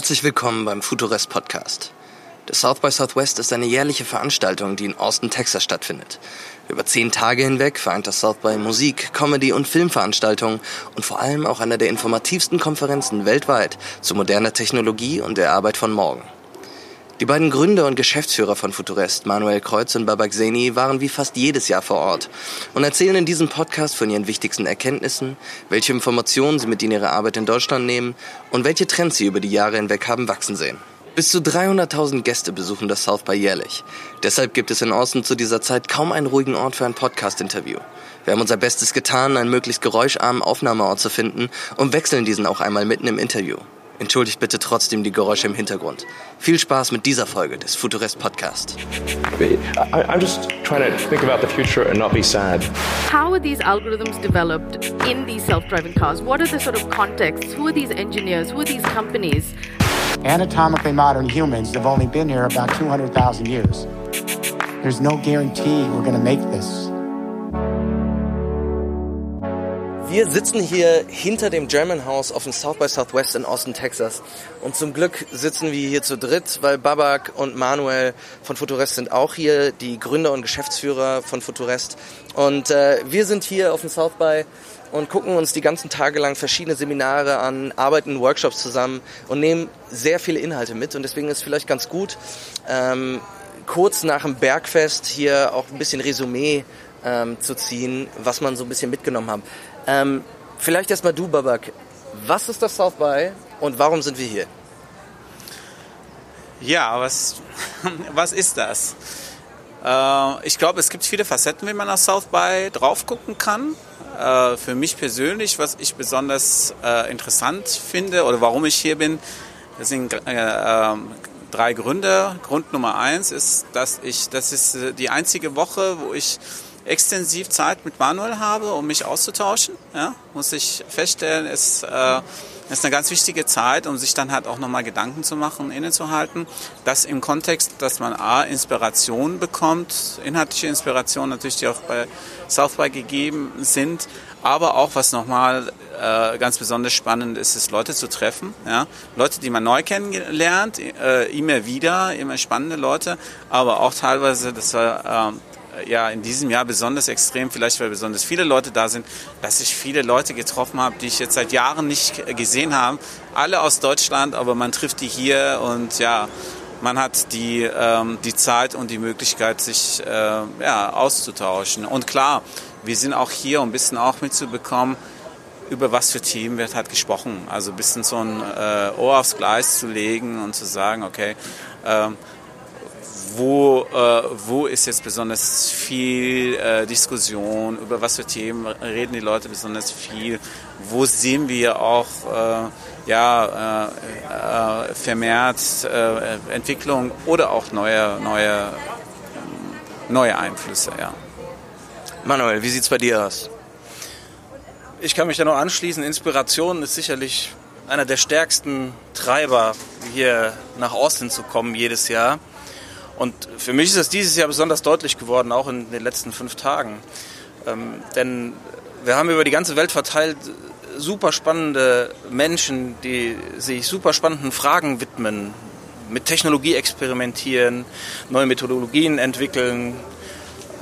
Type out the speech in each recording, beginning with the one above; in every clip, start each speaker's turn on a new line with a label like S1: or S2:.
S1: Herzlich willkommen beim Futurist Podcast. Der South by Southwest ist eine jährliche Veranstaltung, die in Austin, Texas stattfindet. Über zehn Tage hinweg vereint das South by Musik, Comedy und Filmveranstaltungen und vor allem auch einer der informativsten Konferenzen weltweit zu moderner Technologie und der Arbeit von morgen. Die beiden Gründer und Geschäftsführer von Futurist, Manuel Kreuz und Babak Zeni, waren wie fast jedes Jahr vor Ort und erzählen in diesem Podcast von ihren wichtigsten Erkenntnissen, welche Informationen sie mit in ihre Arbeit in Deutschland nehmen und welche Trends sie über die Jahre hinweg haben wachsen sehen. Bis zu 300.000 Gäste besuchen das South by jährlich. Deshalb gibt es in Austin zu dieser Zeit kaum einen ruhigen Ort für ein Podcast-Interview. Wir haben unser Bestes getan, einen möglichst geräuscharmen Aufnahmeort zu finden und wechseln diesen auch einmal mitten im Interview. Entschuldigt bitte trotzdem die Geräusche im Hintergrund. Viel Spaß mit dieser Folge des Futurist Podcast.
S2: I'm just trying to think about the future and not be sad.
S3: How are these algorithms developed in these self-driving cars? What are the sort of contexts? Who are these engineers? Who are these companies?
S4: Anatomically modern humans have only been here about 200,000 years. There's no guarantee we're going to make this.
S1: Wir sitzen hier hinter dem German House auf dem South by Southwest in Austin, Texas. Und zum Glück sitzen wir hier zu dritt, weil Babak und Manuel von Futurest sind auch hier, die Gründer und Geschäftsführer von Futurest. Und äh, wir sind hier auf dem South by und gucken uns die ganzen Tage lang verschiedene Seminare an, arbeiten Workshops zusammen und nehmen sehr viele Inhalte mit. Und deswegen ist vielleicht ganz gut, ähm, kurz nach dem Bergfest hier auch ein bisschen Resümee ähm, zu ziehen, was man so ein bisschen mitgenommen hat. Ähm, vielleicht erstmal du, Babak. Was ist das South by und warum sind wir hier?
S5: Ja, was, was ist das? Äh, ich glaube, es gibt viele Facetten, wie man auf South by drauf gucken kann. Äh, für mich persönlich, was ich besonders äh, interessant finde oder warum ich hier bin, das sind äh, ähm, drei Gründe. Grund Nummer eins ist, dass ich, das ist äh, die einzige Woche, wo ich extensiv Zeit mit Manuel habe, um mich auszutauschen. Ja, muss ich feststellen, ist, äh, ist eine ganz wichtige Zeit, um sich dann halt auch nochmal Gedanken zu machen, innezuhalten. Das im Kontext, dass man A, Inspiration bekommt, inhaltliche Inspiration natürlich, die auch bei South by gegeben sind, aber auch, was nochmal äh, ganz besonders spannend ist, ist Leute zu treffen. Ja? Leute, die man neu kennenlernt, äh, immer wieder, immer spannende Leute, aber auch teilweise, das war äh, ja in diesem Jahr besonders extrem, vielleicht weil besonders viele Leute da sind, dass ich viele Leute getroffen habe, die ich jetzt seit Jahren nicht gesehen habe. Alle aus Deutschland, aber man trifft die hier und ja, man hat die, ähm, die Zeit und die Möglichkeit, sich äh, ja, auszutauschen. Und klar, wir sind auch hier, um ein bisschen auch mitzubekommen, über was für Themen wird halt gesprochen. Also ein bisschen so ein äh, Ohr aufs Gleis zu legen und zu sagen, okay, äh, wo, äh, wo ist jetzt besonders viel äh, Diskussion, über was für Themen reden die Leute besonders viel, wo sehen wir auch äh, ja, äh, äh, vermehrt äh, Entwicklung oder auch neue, neue, neue Einflüsse. Ja.
S1: Manuel, wie sieht's bei dir aus?
S6: Ich kann mich da nur anschließen. Inspiration ist sicherlich einer der stärksten Treiber, hier nach Austin zu kommen jedes Jahr. Und für mich ist es dieses Jahr besonders deutlich geworden, auch in den letzten fünf Tagen. Ähm, denn wir haben über die ganze Welt verteilt super spannende Menschen, die sich super spannenden Fragen widmen, mit Technologie experimentieren, neue Methodologien entwickeln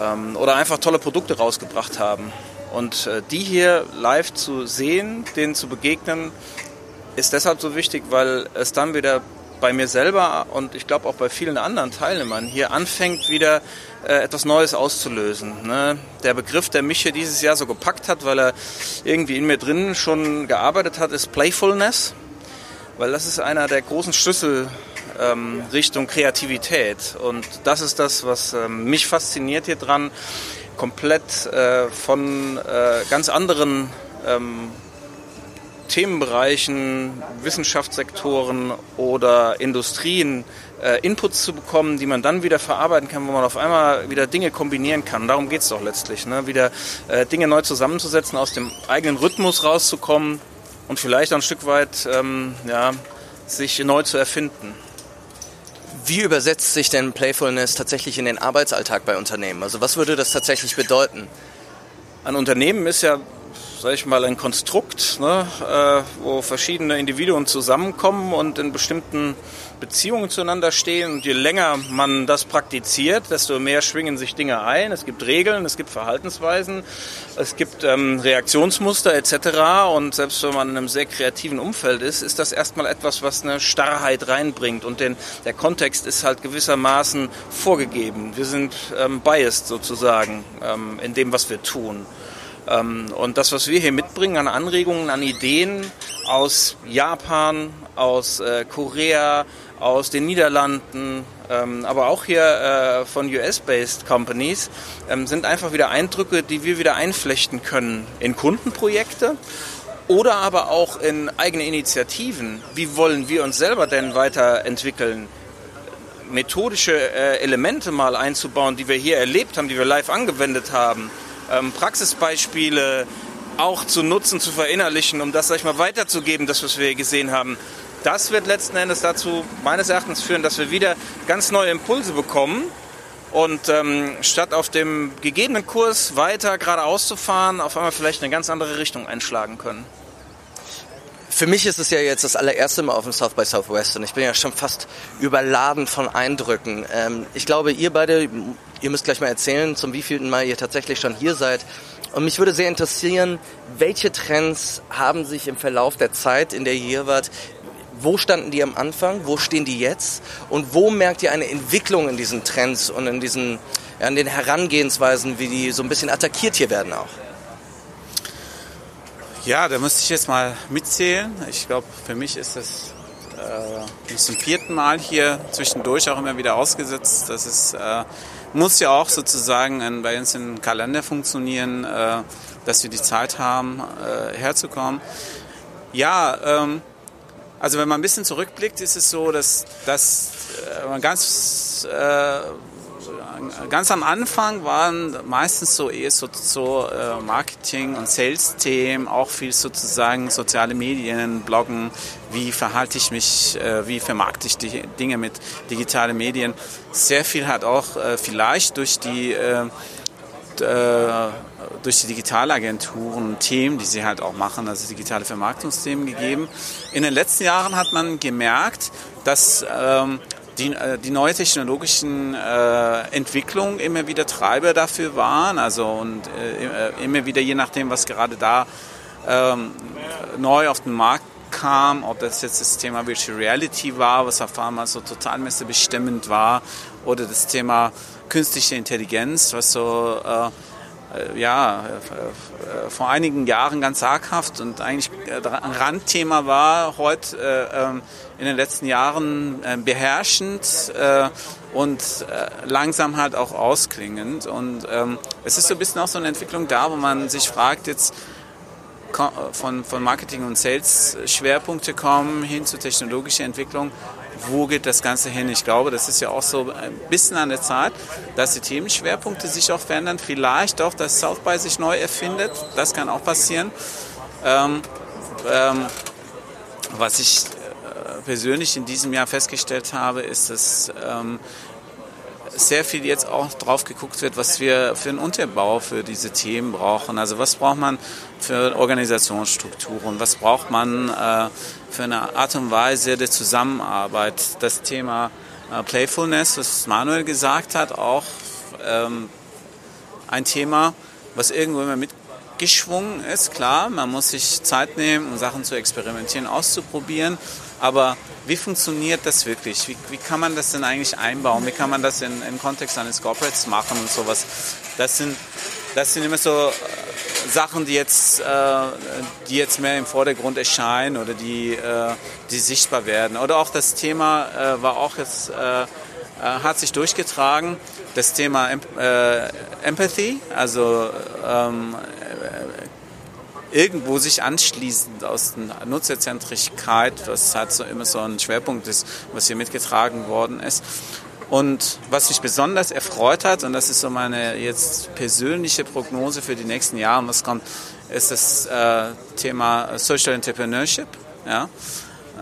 S6: ähm, oder einfach tolle Produkte rausgebracht haben. Und äh, die hier live zu sehen, denen zu begegnen, ist deshalb so wichtig, weil es dann wieder bei mir selber und ich glaube auch bei vielen anderen Teilnehmern hier anfängt, wieder äh, etwas Neues auszulösen. Ne? Der Begriff, der mich hier dieses Jahr so gepackt hat, weil er irgendwie in mir drin schon gearbeitet hat, ist Playfulness, weil das ist einer der großen Schlüssel ähm, Richtung Kreativität und das ist das, was ähm, mich fasziniert hier dran, komplett äh, von äh, ganz anderen ähm, Themenbereichen, Wissenschaftssektoren oder Industrien äh, Inputs zu bekommen, die man dann wieder verarbeiten kann, wo man auf einmal wieder Dinge kombinieren kann. Darum geht es doch letztlich. Ne? Wieder äh, Dinge neu zusammenzusetzen, aus dem eigenen Rhythmus rauszukommen und vielleicht ein Stück weit ähm, ja, sich neu zu erfinden.
S1: Wie übersetzt sich denn Playfulness tatsächlich in den Arbeitsalltag bei Unternehmen? Also was würde das tatsächlich bedeuten?
S6: Ein Unternehmen ist ja sag ich mal, ein Konstrukt, ne, äh, wo verschiedene Individuen zusammenkommen und in bestimmten Beziehungen zueinander stehen. Und je länger man das praktiziert, desto mehr schwingen sich Dinge ein. Es gibt Regeln, es gibt Verhaltensweisen, es gibt ähm, Reaktionsmuster etc. Und selbst wenn man in einem sehr kreativen Umfeld ist, ist das erstmal etwas, was eine Starrheit reinbringt. Und den, der Kontext ist halt gewissermaßen vorgegeben. Wir sind ähm, biased sozusagen ähm, in dem, was wir tun. Ähm, und das, was wir hier mitbringen an Anregungen, an Ideen aus Japan, aus äh, Korea, aus den Niederlanden, ähm, aber auch hier äh, von US-based Companies, ähm, sind einfach wieder Eindrücke, die wir wieder einflechten können in Kundenprojekte oder aber auch in eigene Initiativen. Wie wollen wir uns selber denn weiterentwickeln? Methodische äh, Elemente mal einzubauen, die wir hier erlebt haben, die wir live angewendet haben ähm, Praxisbeispiele auch zu nutzen, zu verinnerlichen, um das, sag ich mal, weiterzugeben, das, was wir gesehen haben. Das wird letzten Endes dazu meines Erachtens führen, dass wir wieder ganz neue Impulse bekommen und ähm, statt auf dem gegebenen Kurs weiter geradeaus zu fahren, auf einmal vielleicht eine ganz andere Richtung einschlagen können.
S1: Für mich ist es ja jetzt das allererste Mal auf dem South by Southwest und ich bin ja schon fast überladen von Eindrücken. Ähm, ich glaube, ihr beide, ihr müsst gleich mal erzählen, zum wievielten Mal ihr tatsächlich schon hier seid. Und mich würde sehr interessieren, welche Trends haben sich im Verlauf der Zeit, in der ihr hier wart, wo standen die am Anfang, wo stehen die jetzt und wo merkt ihr eine Entwicklung in diesen Trends und in diesen, ja, in den Herangehensweisen, wie die so ein bisschen attackiert hier werden auch?
S5: Ja, da müsste ich jetzt mal mitzählen. Ich glaube, für mich ist das äh, zum vierten Mal hier zwischendurch auch immer wieder ausgesetzt. Das ist, äh, muss ja auch sozusagen in, bei uns im Kalender funktionieren, äh, dass wir die Zeit haben, äh, herzukommen. Ja, ähm, also wenn man ein bisschen zurückblickt, ist es so, dass, dass äh, man ganz äh, ganz am Anfang waren meistens so eher so, so äh, Marketing- und Sales-Themen, auch viel sozusagen soziale Medien, Bloggen, wie verhalte ich mich, äh, wie vermarkte ich die Dinge mit digitalen Medien. Sehr viel hat auch äh, vielleicht durch die durch die Digitalagenturen Themen, die sie halt auch machen, also digitale Vermarktungsthemen gegeben. In den letzten Jahren hat man gemerkt, dass ähm, die, äh, die neue technologischen äh, Entwicklungen immer wieder Treiber dafür waren. Also und äh, äh, immer wieder, je nachdem, was gerade da ähm, neu auf den Markt kam, ob das jetzt das Thema Virtual Reality war, was auf einmal so total bestimmend war, oder das Thema künstliche Intelligenz, was so äh, ja, äh, vor einigen Jahren ganz zaghaft und eigentlich ein Randthema war, heute ähm, in den letzten Jahren beherrschend und langsam halt auch ausklingend. Und ähm, es ist so ein bisschen auch so eine Entwicklung da, wo man sich fragt, jetzt von, von Marketing und Sales Schwerpunkte kommen hin zu technologischer Entwicklung wo geht das Ganze hin? Ich glaube, das ist ja auch so ein bisschen an der Zeit, dass die Themenschwerpunkte sich auch verändern. Vielleicht auch, dass South by sich neu erfindet. Das kann auch passieren. Ähm, ähm, was ich äh, persönlich in diesem Jahr festgestellt habe, ist, dass ähm, sehr viel jetzt auch drauf geguckt wird, was wir für einen Unterbau für diese Themen brauchen. Also was braucht man für Organisationsstrukturen, was braucht man äh, für eine Art und Weise der Zusammenarbeit. Das Thema äh, Playfulness, was Manuel gesagt hat, auch ähm, ein Thema, was irgendwo immer mitgeschwungen ist. Klar, man muss sich Zeit nehmen, um Sachen zu experimentieren, auszuprobieren. Aber wie funktioniert das wirklich? Wie, wie kann man das denn eigentlich einbauen? Wie kann man das in, im Kontext eines Corporates machen und sowas? Das sind, das sind immer so äh, Sachen, die jetzt, äh, die jetzt mehr im Vordergrund erscheinen oder die, äh, die sichtbar werden. Oder auch das Thema äh, war auch jetzt, äh, äh, hat sich durchgetragen, das Thema Empathy, also ähm, irgendwo sich anschließend aus der Nutzerzentrigkeit, was halt so immer so ein Schwerpunkt ist, was hier mitgetragen worden ist. Und was mich besonders erfreut hat, und das ist so meine jetzt persönliche Prognose für die nächsten Jahre, was kommt, ist das äh, Thema Social Entrepreneurship. Ja?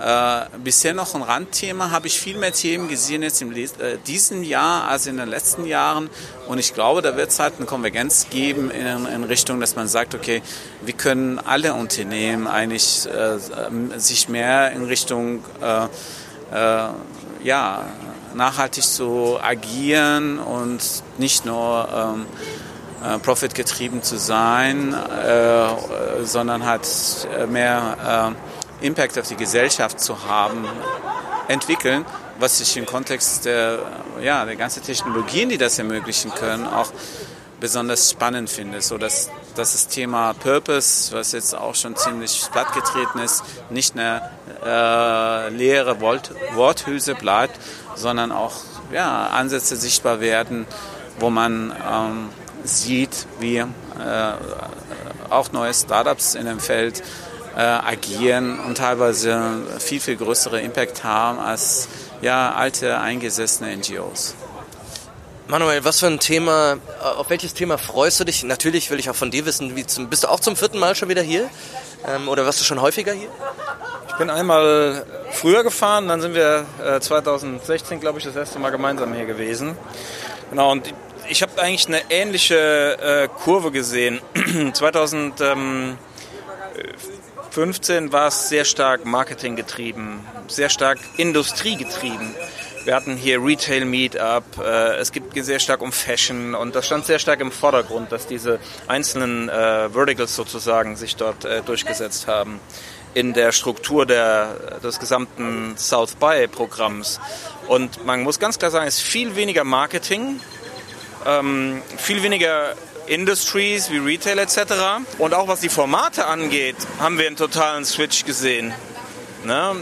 S5: äh, bisher noch ein Randthema, habe ich viel mehr Themen gesehen jetzt in äh, diesem Jahr als in den letzten Jahren. Und ich glaube, da wird es halt eine Konvergenz geben in, in, Richtung, dass man sagt, okay, wir können alle Unternehmen eigentlich äh, sich mehr in Richtung äh, äh, ja, nachhaltig zu agieren und nicht nur ähm, äh, profitgetrieben zu sein, äh, sondern halt mehr äh, Impact auf die Gesellschaft zu haben, entwickeln, was ich im Kontext der, ja, der ganzen Technologien, die das ermöglichen können, auch besonders spannend finde. So dass, dass das Thema Purpose, was jetzt auch schon ziemlich plattgetreten ist, nicht eine äh, leere Wort, Worthülse bleibt, sondern auch ja, Ansätze sichtbar werden, wo man ähm, sieht, wie äh, auch neue Startups in dem Feld äh, agieren und teilweise viel, viel größere Impact haben als ja, alte, eingesessene NGOs.
S1: Manuel, was für ein Thema, äh, auf welches Thema freust du dich? Natürlich will ich auch von dir wissen, wie zum, bist du auch zum vierten Mal schon wieder hier? Ähm, oder warst du schon häufiger hier?
S6: Bin einmal früher gefahren, dann sind wir äh, 2016, glaube ich, das erste Mal gemeinsam hier gewesen. Genau, und ich habe eigentlich eine ähnliche äh, Kurve gesehen. 2015 war es sehr stark Marketing getrieben, sehr stark Industrie getrieben. Wir hatten hier Retail Meetup, äh, es geht sehr stark um Fashion und das stand sehr stark im Vordergrund, dass diese einzelnen äh, Verticals sozusagen sich dort äh, durchgesetzt haben in der Struktur der, des gesamten South By Programms. Und man muss ganz klar sagen, es ist viel weniger Marketing, ähm, viel weniger Industries wie Retail etc. Und auch was die Formate angeht, haben wir einen totalen Switch gesehen. Ne?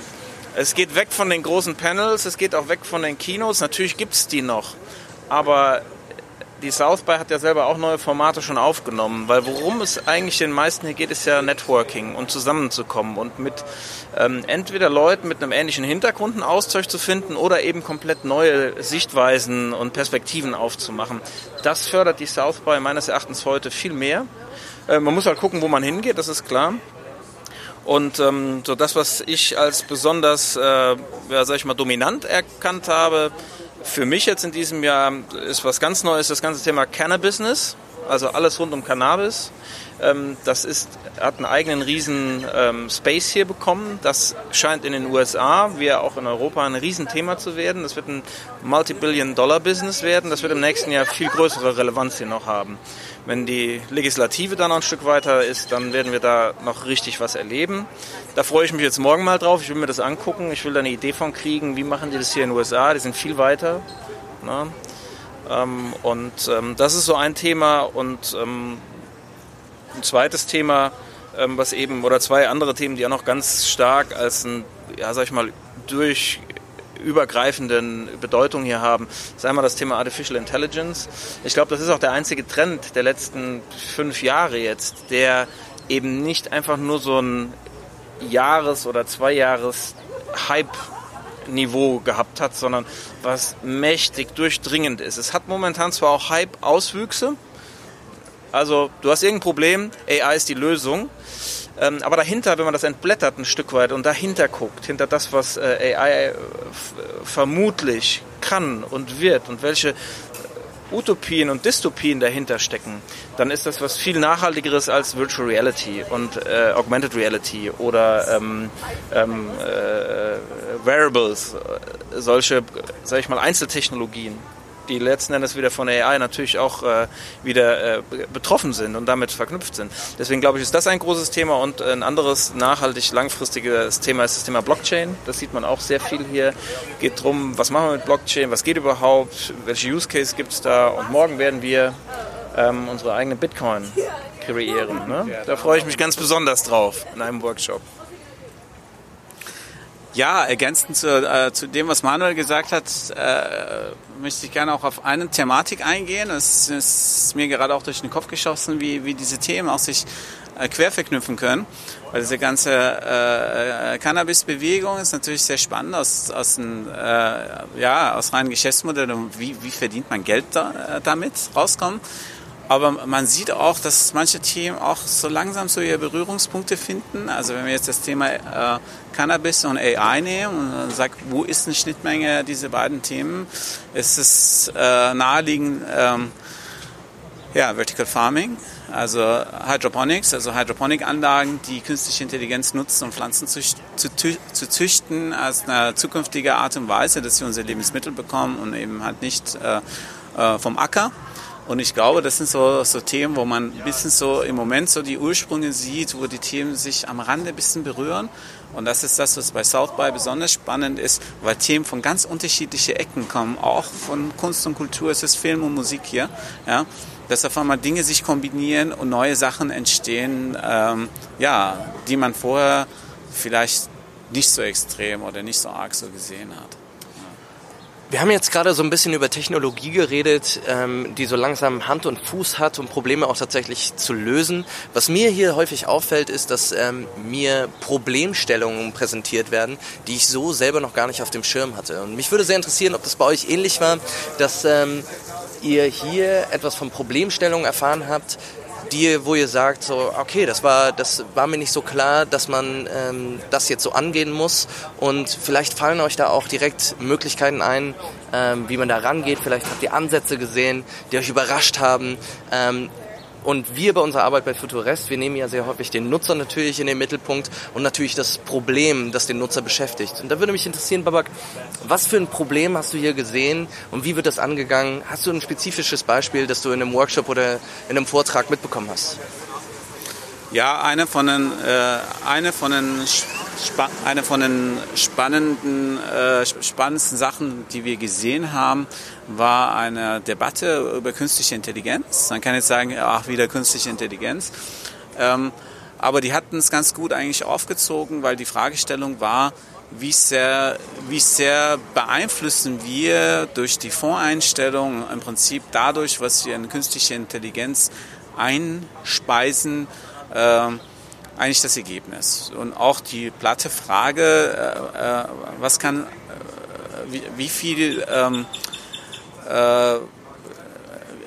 S6: Es geht weg von den großen Panels, es geht auch weg von den Kinos. Natürlich gibt es die noch. Aber die South by hat ja selber auch neue Formate schon aufgenommen, weil worum es eigentlich den meisten hier geht, ist ja Networking und zusammenzukommen und mit ähm, entweder Leuten mit einem ähnlichen Hintergrund einen Austausch zu finden oder eben komplett neue Sichtweisen und Perspektiven aufzumachen. Das fördert die South by meines Erachtens heute viel mehr. Äh, man muss halt gucken, wo man hingeht, das ist klar. Und ähm, so das, was ich als besonders, äh, ja, sag ich mal, dominant erkannt habe, für mich jetzt in diesem Jahr ist was ganz Neues, das ganze Thema Cannabis, also alles rund um Cannabis. Ähm, das ist, hat einen eigenen riesen ähm, Space hier bekommen. Das scheint in den USA, wie auch in Europa, ein Riesenthema zu werden. Das wird ein Multi-Billion-Dollar-Business werden. Das wird im nächsten Jahr viel größere Relevanz hier noch haben. Wenn die Legislative dann noch ein Stück weiter ist, dann werden wir da noch richtig was erleben. Da freue ich mich jetzt morgen mal drauf. Ich will mir das angucken. Ich will da eine Idee von kriegen, wie machen die das hier in den USA. Die sind viel weiter. Ne? Ähm, und das ist so ein Thema. Und ein zweites Thema, ähm, was eben, oder zwei andere Themen, die auch noch ganz stark als ein, ja, sag ich mal, durch übergreifenden Bedeutung hier haben, ist einmal das Thema Artificial Intelligence. Ich glaube, das ist auch der einzige Trend der letzten fünf Jahre jetzt, der eben nicht einfach nur so ein Jahres- oder Zweijahres Hype-Niveau gehabt hat, sondern was mächtig durchdringend ist. Es hat momentan zwar auch Hype-Auswüchse, also du hast irgendein Problem, AI ist die Lösung, ähm, aber dahinter, wenn man das entblättert ein Stück weit und dahinter guckt, hinter das, was äh, AI äh, vermutlich kann und wird und welche Utopien und Dystopien dahinter stecken, dann ist das was viel nachhaltigeres als Virtual Reality und äh, Augmented Reality oder ähm, ähm, äh, Wearables, äh, solche, sag ich mal, Einzeltechnologien die letzten Endes wieder von AI natürlich auch äh, wieder äh, betroffen sind und damit verknüpft sind. Deswegen glaube ich, ist das ein großes Thema und ein anderes nachhaltig langfristiges Thema ist das Thema Blockchain. Das sieht man auch sehr viel hier. Geht darum, was machen wir mit Blockchain, was geht überhaupt, welche Use Case gibt es da und morgen werden wir ähm, unsere eigene Bitcoin kreieren. Ne? Da freue ich mich ganz besonders drauf in einem Workshop.
S5: Ja, ergänzend zu, äh, zu dem, was Manuel gesagt hat, äh, möchte ich gerne auch auf eine Thematik eingehen. Es ist mir gerade auch durch den Kopf geschossen, wie, wie diese Themen auch sich äh, quer verknüpfen können. Weil diese ganze äh, Cannabis-Bewegung ist natürlich sehr spannend aus, aus, ein, äh, ja, aus reinen Geschäftsmodellen. Wie, wie verdient man Geld da, äh, damit rauskommen? Aber man sieht auch, dass manche Themen auch so langsam so ihre Berührungspunkte finden. Also wenn wir jetzt das Thema äh, Cannabis und AI nehmen und sagt, wo ist eine Schnittmenge dieser beiden Themen, ist es äh, naheliegend, ähm, ja, Vertical Farming, also Hydroponics, also Hydroponic-Anlagen, die künstliche Intelligenz nutzen, um Pflanzen zu, zu, zu, züchten als eine zukünftige Art und Weise, dass sie unsere Lebensmittel bekommen und eben halt nicht äh, äh vom Acker. Und ich glaube, das sind so, so Themen, wo man ein bisschen so im Moment so die Ursprünge sieht, wo die Themen sich am Rande ein bisschen berühren. Und das ist das, was bei South by besonders spannend ist, weil Themen von ganz unterschiedlichen Ecken kommen. Auch von Kunst und Kultur, es ist Film und Musik hier. Ja? Dass auf einmal Dinge sich kombinieren und neue Sachen entstehen, ähm, ja, die man vorher vielleicht nicht so extrem oder nicht so arg so gesehen hat.
S1: Wir haben jetzt gerade so ein bisschen über Technologie geredet, ähm, die so langsam Hand und Fuß hat, um Probleme auch tatsächlich zu lösen. Was mir hier häufig auffällt, ist, dass ähm, mir Problemstellungen präsentiert werden, die ich so selber noch gar nicht auf dem Schirm hatte. Und mich würde sehr interessieren, ob das bei euch ähnlich war, dass ähm, ihr hier etwas von Problemstellungen erfahren habt, die, wo ihr sagt, so, okay, das war, das war mir nicht so klar, dass man ähm, das jetzt so angehen muss. Und vielleicht fallen euch da auch direkt Möglichkeiten ein, ähm, wie man da rangeht. Vielleicht habt ihr Ansätze gesehen, die euch überrascht haben. Ähm, und wir bei unserer Arbeit bei Futurest, wir nehmen ja sehr häufig den Nutzer natürlich in den Mittelpunkt und natürlich das Problem, das den Nutzer beschäftigt. Und da würde mich interessieren, Babak, was für ein Problem hast du hier gesehen und wie wird das angegangen? Hast du ein spezifisches Beispiel, das du in einem Workshop oder in einem Vortrag mitbekommen hast?
S5: Ja, eine von den, äh, eine von den, eine von den spannenden, äh, spannendsten Sachen, die wir gesehen haben, war eine Debatte über künstliche Intelligenz. Man kann jetzt sagen, ach, wieder künstliche Intelligenz. Ähm, aber die hatten es ganz gut eigentlich aufgezogen, weil die Fragestellung war, wie sehr, wie sehr beeinflussen wir durch die Fondseinstellung im Prinzip dadurch, was wir in künstliche Intelligenz einspeisen, eigentlich das Ergebnis. Und auch die platte Frage, äh, äh, was kann, äh, wie, wie, viel, ähm, äh,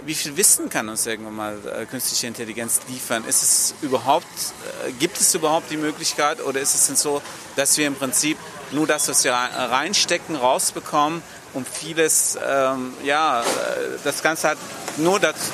S5: wie viel Wissen kann uns irgendwann mal künstliche Intelligenz liefern? Ist es überhaupt, gibt es überhaupt die Möglichkeit oder ist es denn so, dass wir im Prinzip nur das, was wir reinstecken, rausbekommen und vieles, ähm, ja, das Ganze hat nur dazu,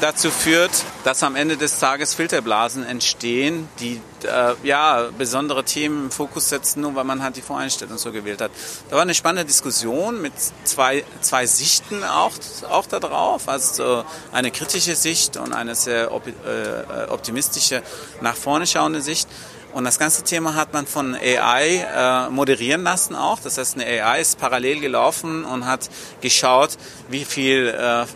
S5: dazu führt, dass am Ende des Tages Filterblasen entstehen, die äh, ja besondere Themen im Fokus setzen, nur weil man halt die Voreinstellung so gewählt hat. Da war eine spannende Diskussion mit zwei, zwei Sichten auch, auch da drauf, also eine kritische Sicht und eine sehr äh, optimistische, nach vorne schauende Sicht. Und das ganze Thema hat man von AI äh, moderieren lassen auch. Das heißt, eine AI ist parallel gelaufen und hat geschaut, wie viel äh, äh,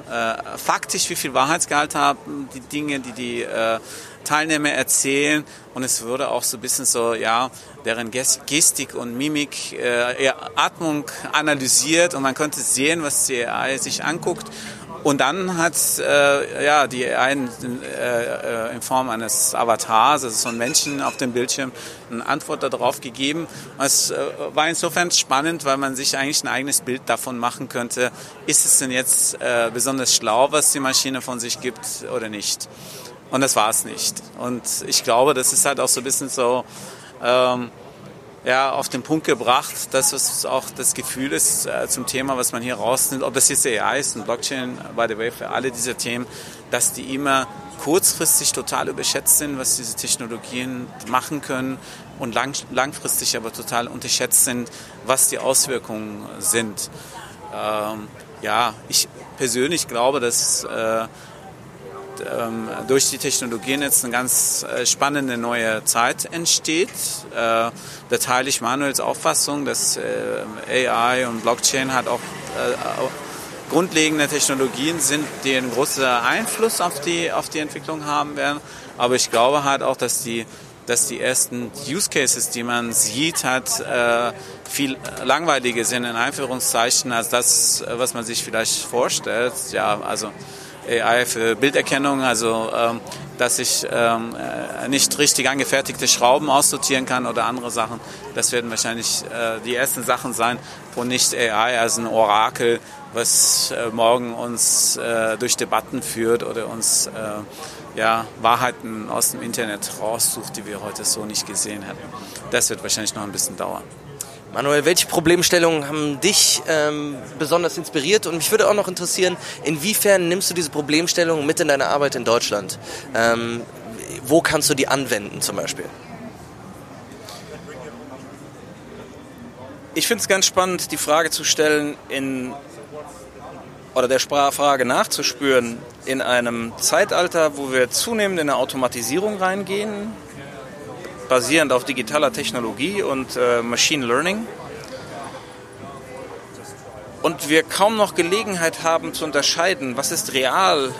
S5: faktisch, wie viel Wahrheitsgehalt haben die Dinge, die die äh, Teilnehmer erzählen. Und es wurde auch so ein bisschen so, ja, deren Gestik und Mimik, äh, Atmung analysiert und man konnte sehen, was die AI sich anguckt und dann hat äh, ja, die einen äh, in Form eines Avatars, also so ein Menschen auf dem Bildschirm, eine Antwort darauf gegeben. Es äh, war insofern spannend, weil man sich eigentlich ein eigenes Bild davon machen könnte, ist es denn jetzt äh, besonders schlau, was die Maschine von sich gibt oder nicht. Und das war es nicht. Und ich glaube, das ist halt auch so ein bisschen so... Ähm, ja, auf den Punkt gebracht, dass es auch das Gefühl ist äh, zum Thema, was man hier rausnimmt, ob das jetzt AI ist und Blockchain, by the way, für alle diese Themen, dass die immer kurzfristig total überschätzt sind, was diese Technologien machen können und lang, langfristig aber total unterschätzt sind, was die Auswirkungen sind. Ähm, ja, ich persönlich glaube, dass äh, ähm, durch die Technologien jetzt eine ganz äh, spannende neue Zeit entsteht. Äh, da teile ich Manuels Auffassung, dass äh, AI und Blockchain hat auch äh, grundlegende Technologien sind, die einen großen Einfluss auf die, auf die Entwicklung haben werden. Aber ich glaube halt auch, dass die, dass die ersten Use Cases, die man sieht, äh, viel langweiliger sind in Einführungszeichen als das, was man sich vielleicht vorstellt. Ja, also AI für Bilderkennung, also ähm, dass ich ähm, äh, nicht richtig angefertigte Schrauben aussortieren kann oder andere Sachen. Das werden wahrscheinlich äh, die ersten Sachen sein, wo nicht AI als ein Orakel, was äh, morgen uns äh, durch Debatten führt oder uns äh, ja, Wahrheiten aus dem Internet raussucht, die wir heute so nicht gesehen hätten. Das wird wahrscheinlich noch ein bisschen dauern.
S1: Manuel, welche Problemstellungen haben dich ähm, besonders inspiriert? Und mich würde auch noch interessieren, inwiefern nimmst du diese Problemstellungen mit in deine Arbeit in Deutschland? Ähm, wo kannst du die anwenden zum Beispiel?
S6: Ich finde es ganz spannend, die Frage zu stellen, in, oder der Frage nachzuspüren, in einem Zeitalter, wo wir zunehmend in eine Automatisierung reingehen, basierend auf digitaler Technologie und äh, Machine Learning. Und wir kaum noch Gelegenheit haben zu unterscheiden, was ist real,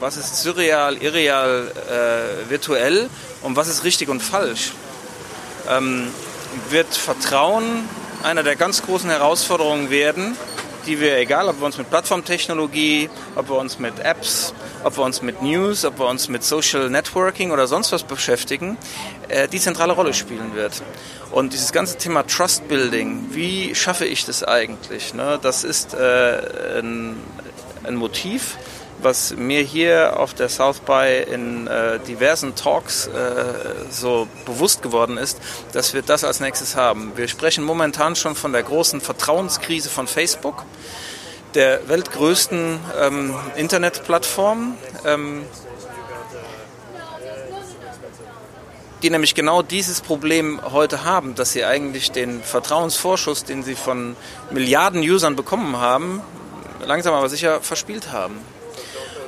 S6: was ist surreal, irreal, äh, virtuell und was ist richtig und falsch. Ähm, wird Vertrauen einer der ganz großen Herausforderungen werden, die wir, egal ob wir uns mit Plattformtechnologie, ob wir uns mit Apps, ob wir uns mit News, ob wir uns mit Social Networking oder sonst was beschäftigen, äh, die zentrale Rolle spielen wird. Und dieses ganze Thema Trust Building, wie schaffe ich das eigentlich? Ne? Das ist äh, ein, ein Motiv, was mir hier auf der South by in äh, diversen Talks äh, so bewusst geworden ist, dass wir das als nächstes haben. Wir sprechen momentan schon von der großen Vertrauenskrise von Facebook, der weltgrößten ähm, Internetplattform. Ähm, die nämlich genau dieses Problem heute haben, dass sie eigentlich den Vertrauensvorschuss, den sie von Milliarden Usern bekommen haben, langsam aber sicher verspielt haben.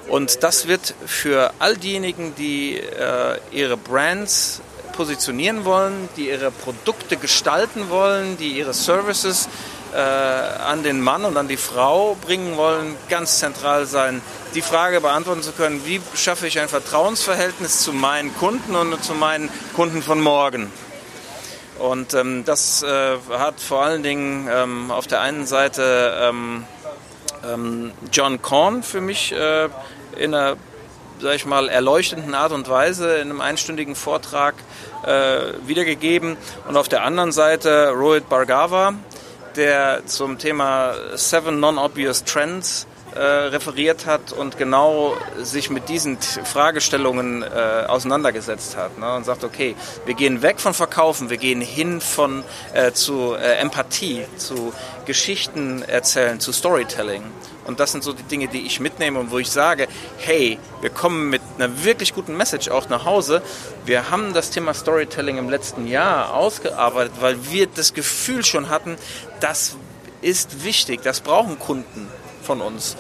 S6: Und das wird für all diejenigen, die äh, ihre Brands positionieren wollen, die ihre Produkte gestalten wollen, die ihre Services äh, an den Mann und an die Frau bringen wollen, ganz zentral sein, die Frage beantworten zu können, wie schaffe ich ein Vertrauensverhältnis zu meinen Kunden und zu meinen Kunden von morgen. Und ähm, das äh, hat vor allen Dingen ähm, auf der einen Seite ähm, ähm John Korn für mich äh, in einer, sag ich mal, erleuchtenden Art und Weise in einem einstündigen Vortrag äh, wiedergegeben. Und auf der anderen Seite Rohit Bhargava, der zum Thema Seven Non-Obvious Trends äh, referiert hat und genau sich mit diesen Fragestellungen äh, auseinandergesetzt hat ne? und sagt, okay, wir gehen weg von Verkaufen, wir gehen hin von äh, zu äh, Empathie, zu Geschichten erzählen, zu Storytelling. Und das sind so die Dinge, die ich mitnehme und wo ich sage, hey, wir kommen mit einer wirklich guten Message auch nach Hause. Wir haben das Thema Storytelling im letzten Jahr ausgearbeitet, weil wir das Gefühl schon hatten, das ist wichtig, das brauchen Kunden von uns.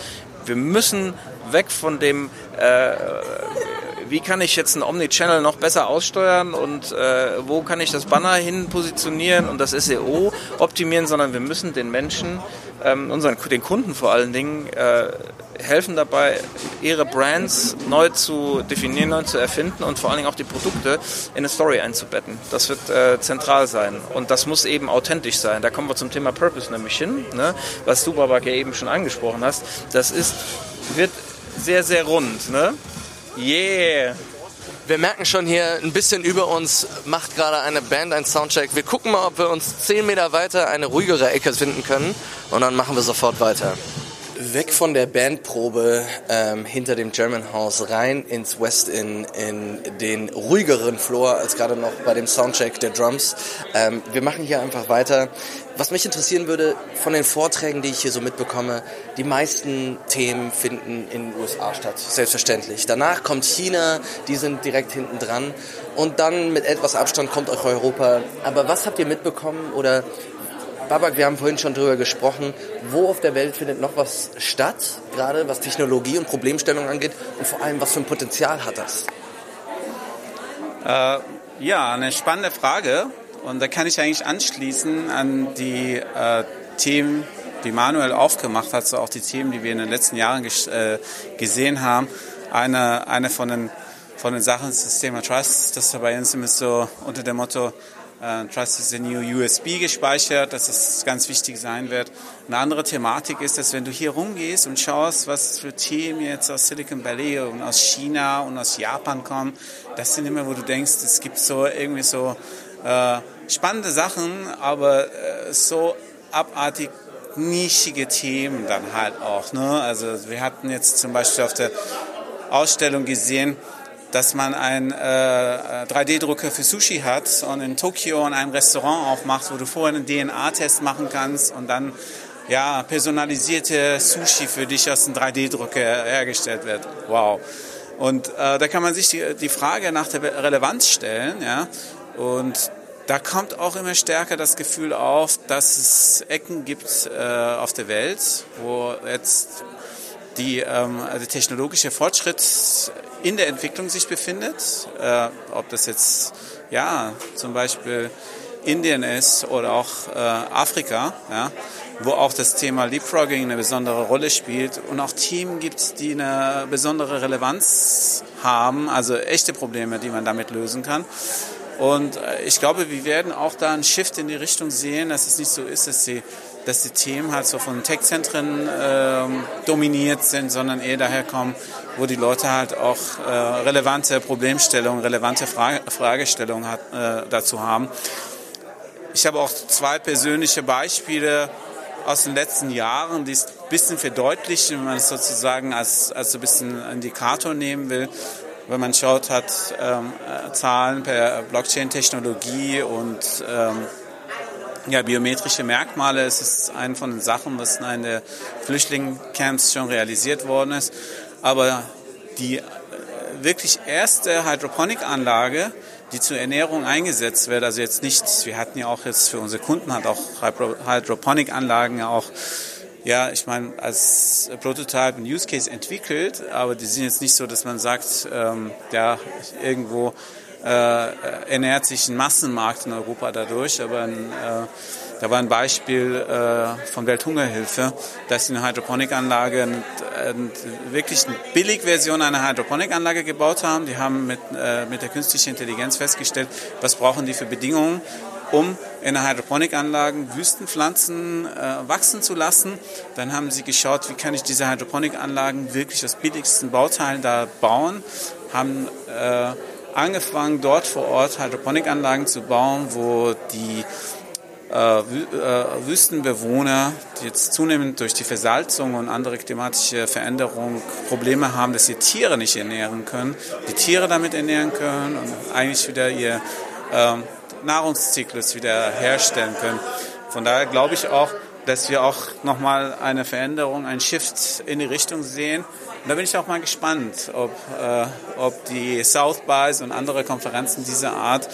S6: Wir müssen weg von dem, äh, wie kann ich jetzt einen Omnichannel noch besser aussteuern und äh, wo kann ich das Banner hin positionieren und das SEO optimieren, sondern wir müssen den Menschen, ähm, unseren, den Kunden vor allen Dingen, äh, helfen dabei, ihre Brands neu zu definieren, neu zu erfinden und vor allen Dingen auch die Produkte in eine Story einzubetten. Das wird äh, zentral sein und das muss eben authentisch sein. Da kommen wir zum Thema Purpose nämlich hin, ne? was du, Babak, ja eben schon angesprochen hast. Das ist, wird sehr, sehr rund. Ne? Yeah!
S1: Wir merken schon hier ein bisschen über uns macht gerade eine Band einen Soundcheck. Wir gucken mal, ob wir uns 10 Meter weiter eine ruhigere Ecke finden können und dann machen wir sofort weiter weg von der Bandprobe ähm, hinter dem German House rein ins West in, in den ruhigeren Floor als gerade noch bei dem Soundcheck der Drums. Ähm, wir machen hier einfach weiter. Was mich interessieren würde, von den Vorträgen, die ich hier so mitbekomme, die meisten Themen finden in den USA statt, selbstverständlich. Danach kommt China, die sind direkt hinten dran. Und dann mit etwas Abstand kommt auch Europa. Aber was habt ihr mitbekommen oder Babak, wir haben vorhin schon darüber gesprochen, wo auf der Welt findet noch was statt, gerade was Technologie und Problemstellung angeht und vor allem, was für ein Potenzial hat das?
S5: Äh, ja, eine spannende Frage und da kann ich eigentlich anschließen an die äh, Themen, die Manuel aufgemacht hat, so auch die Themen, die wir in den letzten Jahren äh, gesehen haben. Eine, eine von den, von den Sachen ist das Thema Trust, das bei uns immer so unter dem Motto äh, Trust is the New USB gespeichert, dass es ganz wichtig sein wird. Eine andere Thematik ist, dass wenn du hier rumgehst und schaust, was für Themen jetzt aus Silicon Valley und aus China und aus Japan kommen, das sind immer, wo du denkst, es gibt so irgendwie so äh, spannende Sachen, aber äh, so abartig nischige Themen dann halt auch. Ne? Also wir hatten jetzt zum Beispiel auf der Ausstellung gesehen, dass man einen äh, 3D-Drucker für Sushi hat und in Tokio ein Restaurant aufmacht, wo du vorher einen DNA-Test machen kannst und dann ja, personalisierte Sushi für dich aus einem 3D-Drucker hergestellt wird. Wow. Und äh, da kann man sich die, die Frage nach der Relevanz stellen, ja. Und da kommt auch immer stärker das Gefühl auf, dass es Ecken gibt äh, auf der Welt, wo jetzt die, ähm, also technologische Fortschritt in der Entwicklung sich befindet. Äh, ob das jetzt ja zum Beispiel Indien ist oder auch äh, Afrika, ja, wo auch das Thema Leapfrogging eine besondere Rolle spielt und auch Themen gibt, die eine besondere Relevanz haben, also echte Probleme, die man damit lösen kann. Und äh, ich glaube, wir werden auch da einen Shift in die Richtung sehen, dass es nicht so ist, dass die, dass die Themen halt so von Tech-Zentren äh, dominiert sind, sondern eher daher kommen, wo die Leute halt auch äh, relevante Problemstellungen, relevante Frage, Fragestellungen hat, äh, dazu haben. Ich habe auch zwei persönliche Beispiele aus den letzten Jahren, die es ein bisschen verdeutlichen, wenn man es sozusagen als, als ein bisschen Indikator nehmen will wenn man schaut, hat ähm, Zahlen per Blockchain-Technologie und ähm, ja, biometrische Merkmale. Es ist eine von den Sachen, was in den Flüchtlingscamps schon realisiert worden ist. Aber die äh, wirklich erste Hydroponic-Anlage, die zur Ernährung eingesetzt wird, also jetzt nicht, wir hatten ja auch jetzt für unsere Kunden hat auch Hydroponic-Anlagen auch ja, ich meine, als Prototype ein Use Case entwickelt, aber die sind jetzt nicht so, dass man sagt, ähm, ja, irgendwo äh, ernährt sich ein Massenmarkt in Europa dadurch, aber ein, äh, da war ein Beispiel äh, von Welthungerhilfe, dass sie eine Hydroponikanlage, wirklich eine Billigversion einer Hydroponikanlage gebaut haben. Die haben mit, äh, mit der künstlichen Intelligenz festgestellt, was brauchen die für Bedingungen, um in Hydroponikanlagen Wüstenpflanzen äh, wachsen zu lassen. Dann haben sie geschaut, wie kann ich diese Hydroponikanlagen wirklich aus billigsten Bauteilen da bauen, haben äh, angefangen, dort vor Ort Hydroponikanlagen zu bauen, wo die äh, äh, Wüstenbewohner, die jetzt zunehmend durch die Versalzung und andere klimatische Veränderungen Probleme haben, dass sie Tiere nicht ernähren können, die Tiere damit ernähren können und eigentlich wieder ihr ähm, Nahrungszyklus wieder herstellen können. Von daher glaube ich auch, dass wir auch nochmal eine Veränderung, ein Shift in die Richtung sehen. Und da bin ich auch mal gespannt, ob, äh, ob die South Bys und andere Konferenzen dieser Art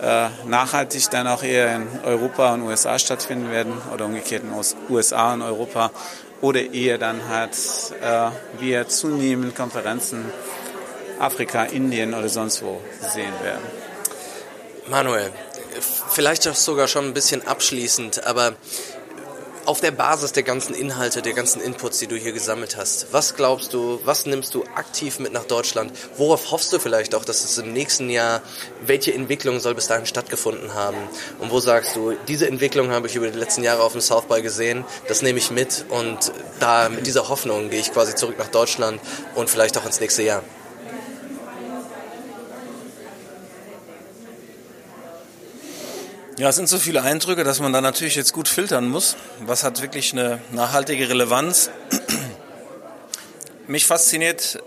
S5: äh, nachhaltig dann auch eher in Europa und USA stattfinden werden oder umgekehrt in USA und Europa oder eher dann halt äh, wir zunehmend Konferenzen Afrika, Indien oder sonst wo sehen werden.
S1: Manuel, vielleicht auch sogar schon ein bisschen abschließend, aber auf der Basis der ganzen Inhalte, der ganzen Inputs, die du hier gesammelt hast, was glaubst du, was nimmst du aktiv mit nach Deutschland? Worauf hoffst du vielleicht auch, dass es im nächsten Jahr, welche Entwicklung soll bis dahin stattgefunden haben? Und wo sagst du, diese Entwicklung habe ich über die letzten Jahre auf dem South by gesehen, das nehme ich mit und da mit dieser Hoffnung gehe ich quasi zurück nach Deutschland und vielleicht auch ins nächste Jahr?
S6: Ja, es sind so viele Eindrücke, dass man da natürlich jetzt gut filtern muss. Was hat wirklich eine nachhaltige Relevanz? Mich fasziniert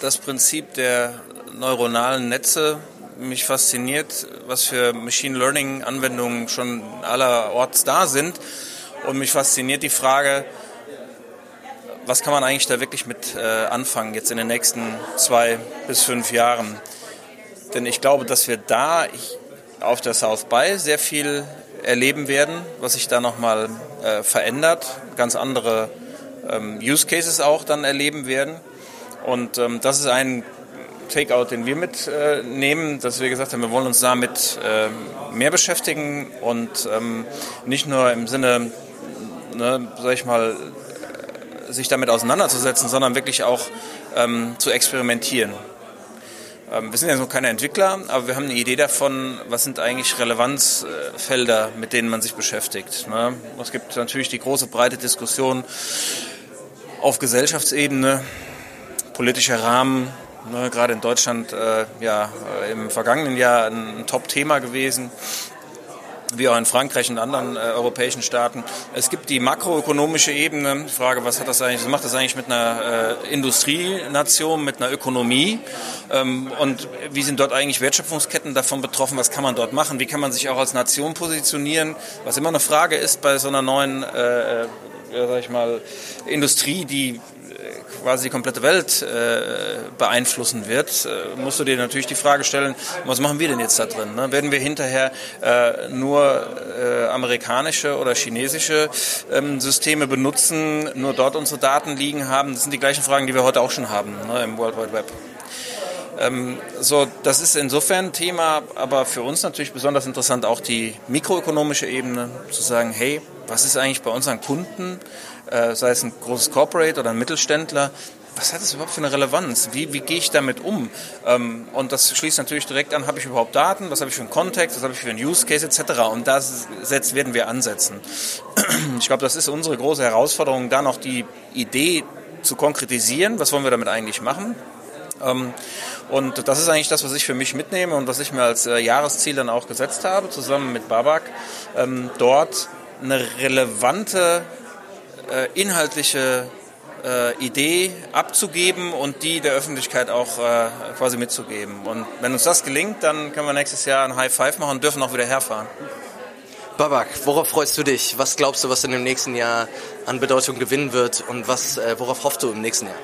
S6: das Prinzip der neuronalen Netze. Mich fasziniert, was für Machine Learning Anwendungen schon allerorts da sind. Und mich fasziniert die Frage, was kann man eigentlich da wirklich mit äh, anfangen jetzt in den nächsten zwei bis fünf Jahren? Denn ich glaube, dass wir da, ich auf der South By sehr viel erleben werden, was sich da nochmal äh, verändert, ganz andere ähm, Use Cases auch dann erleben werden. Und ähm, das ist ein Takeout, den wir mitnehmen, äh, dass wir gesagt haben, wir wollen uns damit äh, mehr beschäftigen und ähm, nicht nur im Sinne, ne, sag ich mal, sich damit auseinanderzusetzen, sondern wirklich auch ähm, zu experimentieren. Ähm, wir sind ja noch keine Entwickler, aber wir haben eine Idee davon, was sind eigentlich Relevanzfelder, mit denen man sich beschäftigt. Ne? Es gibt natürlich die große breite Diskussion auf Gesellschaftsebene, politischer Rahmen, ne? gerade in Deutschland äh, ja im vergangenen Jahr ein Top-Thema gewesen wie auch in Frankreich und anderen äh, europäischen Staaten. Es gibt die makroökonomische Ebene. Frage, was hat das eigentlich, was macht das eigentlich mit einer äh, Industrienation, mit einer Ökonomie? Ähm, und wie sind dort eigentlich Wertschöpfungsketten davon betroffen? Was kann man dort machen? Wie kann man sich auch als Nation positionieren? Was immer eine Frage ist bei so einer neuen, äh, äh ja, sag ich mal, Industrie, die quasi die komplette Welt äh, beeinflussen wird, äh, musst du dir natürlich die Frage stellen, was machen wir denn jetzt da drin? Ne? Werden wir hinterher äh, nur amerikanische oder chinesische ähm, Systeme benutzen, nur dort unsere Daten liegen haben? Das sind die gleichen Fragen, die wir heute auch schon haben ne, im World Wide Web. Ähm, so, das ist insofern ein Thema, aber für uns natürlich besonders interessant auch die mikroökonomische Ebene, zu sagen, hey, was ist eigentlich bei unseren Kunden, äh, sei es ein großes Corporate oder ein Mittelständler, was hat das überhaupt für eine Relevanz? Wie, wie gehe ich damit um? Ähm, und das schließt natürlich direkt an, habe ich überhaupt Daten? Was habe ich für einen Kontext? Was habe ich für einen Use Case etc.? Und da werden wir ansetzen. Ich glaube, das ist unsere große Herausforderung, da noch die Idee zu konkretisieren. Was wollen wir damit eigentlich machen? Ähm, und das ist eigentlich das, was ich für mich mitnehme und was ich mir als äh, Jahresziel dann auch gesetzt habe, zusammen mit Babak, ähm, dort eine relevante inhaltliche äh, Idee abzugeben und die der Öffentlichkeit auch quasi mitzugeben. Und wenn uns das gelingt, dann können wir nächstes Jahr ein High Five machen und dürfen auch wieder herfahren.
S1: Babak, worauf freust du dich? Was glaubst du, was in dem nächsten Jahr an Bedeutung gewinnen wird und was, worauf hoffst du im nächsten Jahr?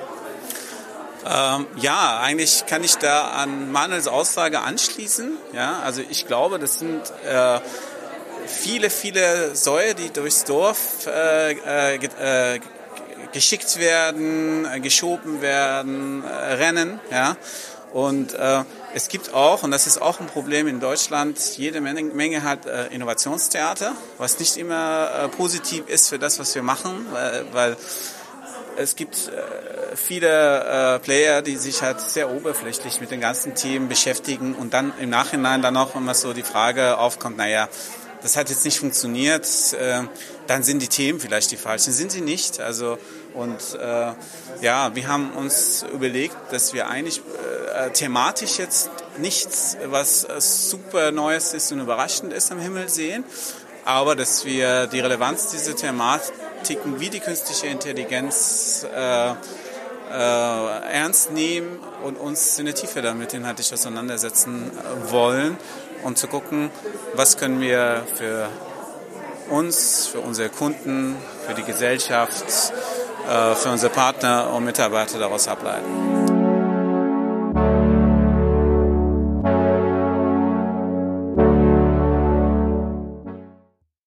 S5: Ähm, ja, eigentlich kann ich da an Manuels Aussage anschließen. Ja, also ich glaube, das sind äh, viele, viele Säue, die durchs Dorf äh, äh, äh geschickt werden, äh, geschoben werden, äh, rennen. Ja, und es gibt auch, und das ist auch ein Problem in Deutschland, jede Menge, Menge hat Innovationstheater, was nicht immer positiv ist für das, was wir machen, weil, weil es gibt äh, viele äh, Player, die sich halt sehr oberflächlich mit den ganzen Themen beschäftigen und dann im Nachhinein dann auch immer so die Frage aufkommt, naja, das hat jetzt nicht funktioniert, äh, dann sind die Themen vielleicht die falschen. Sind sie nicht. Also und äh, ja, wir haben uns überlegt, dass wir eigentlich äh, thematisch jetzt nichts, was äh, super Neues ist und überraschend ist am Himmel sehen, aber dass wir die Relevanz dieser Thematiken wie die künstliche Intelligenz äh, äh, ernst nehmen und uns in der Tiefe damit inhaltlich auseinandersetzen wollen und zu gucken, was können wir für uns, für unsere Kunden, für die Gesellschaft, äh, für unsere Partner und Mitarbeiter daraus ableiten.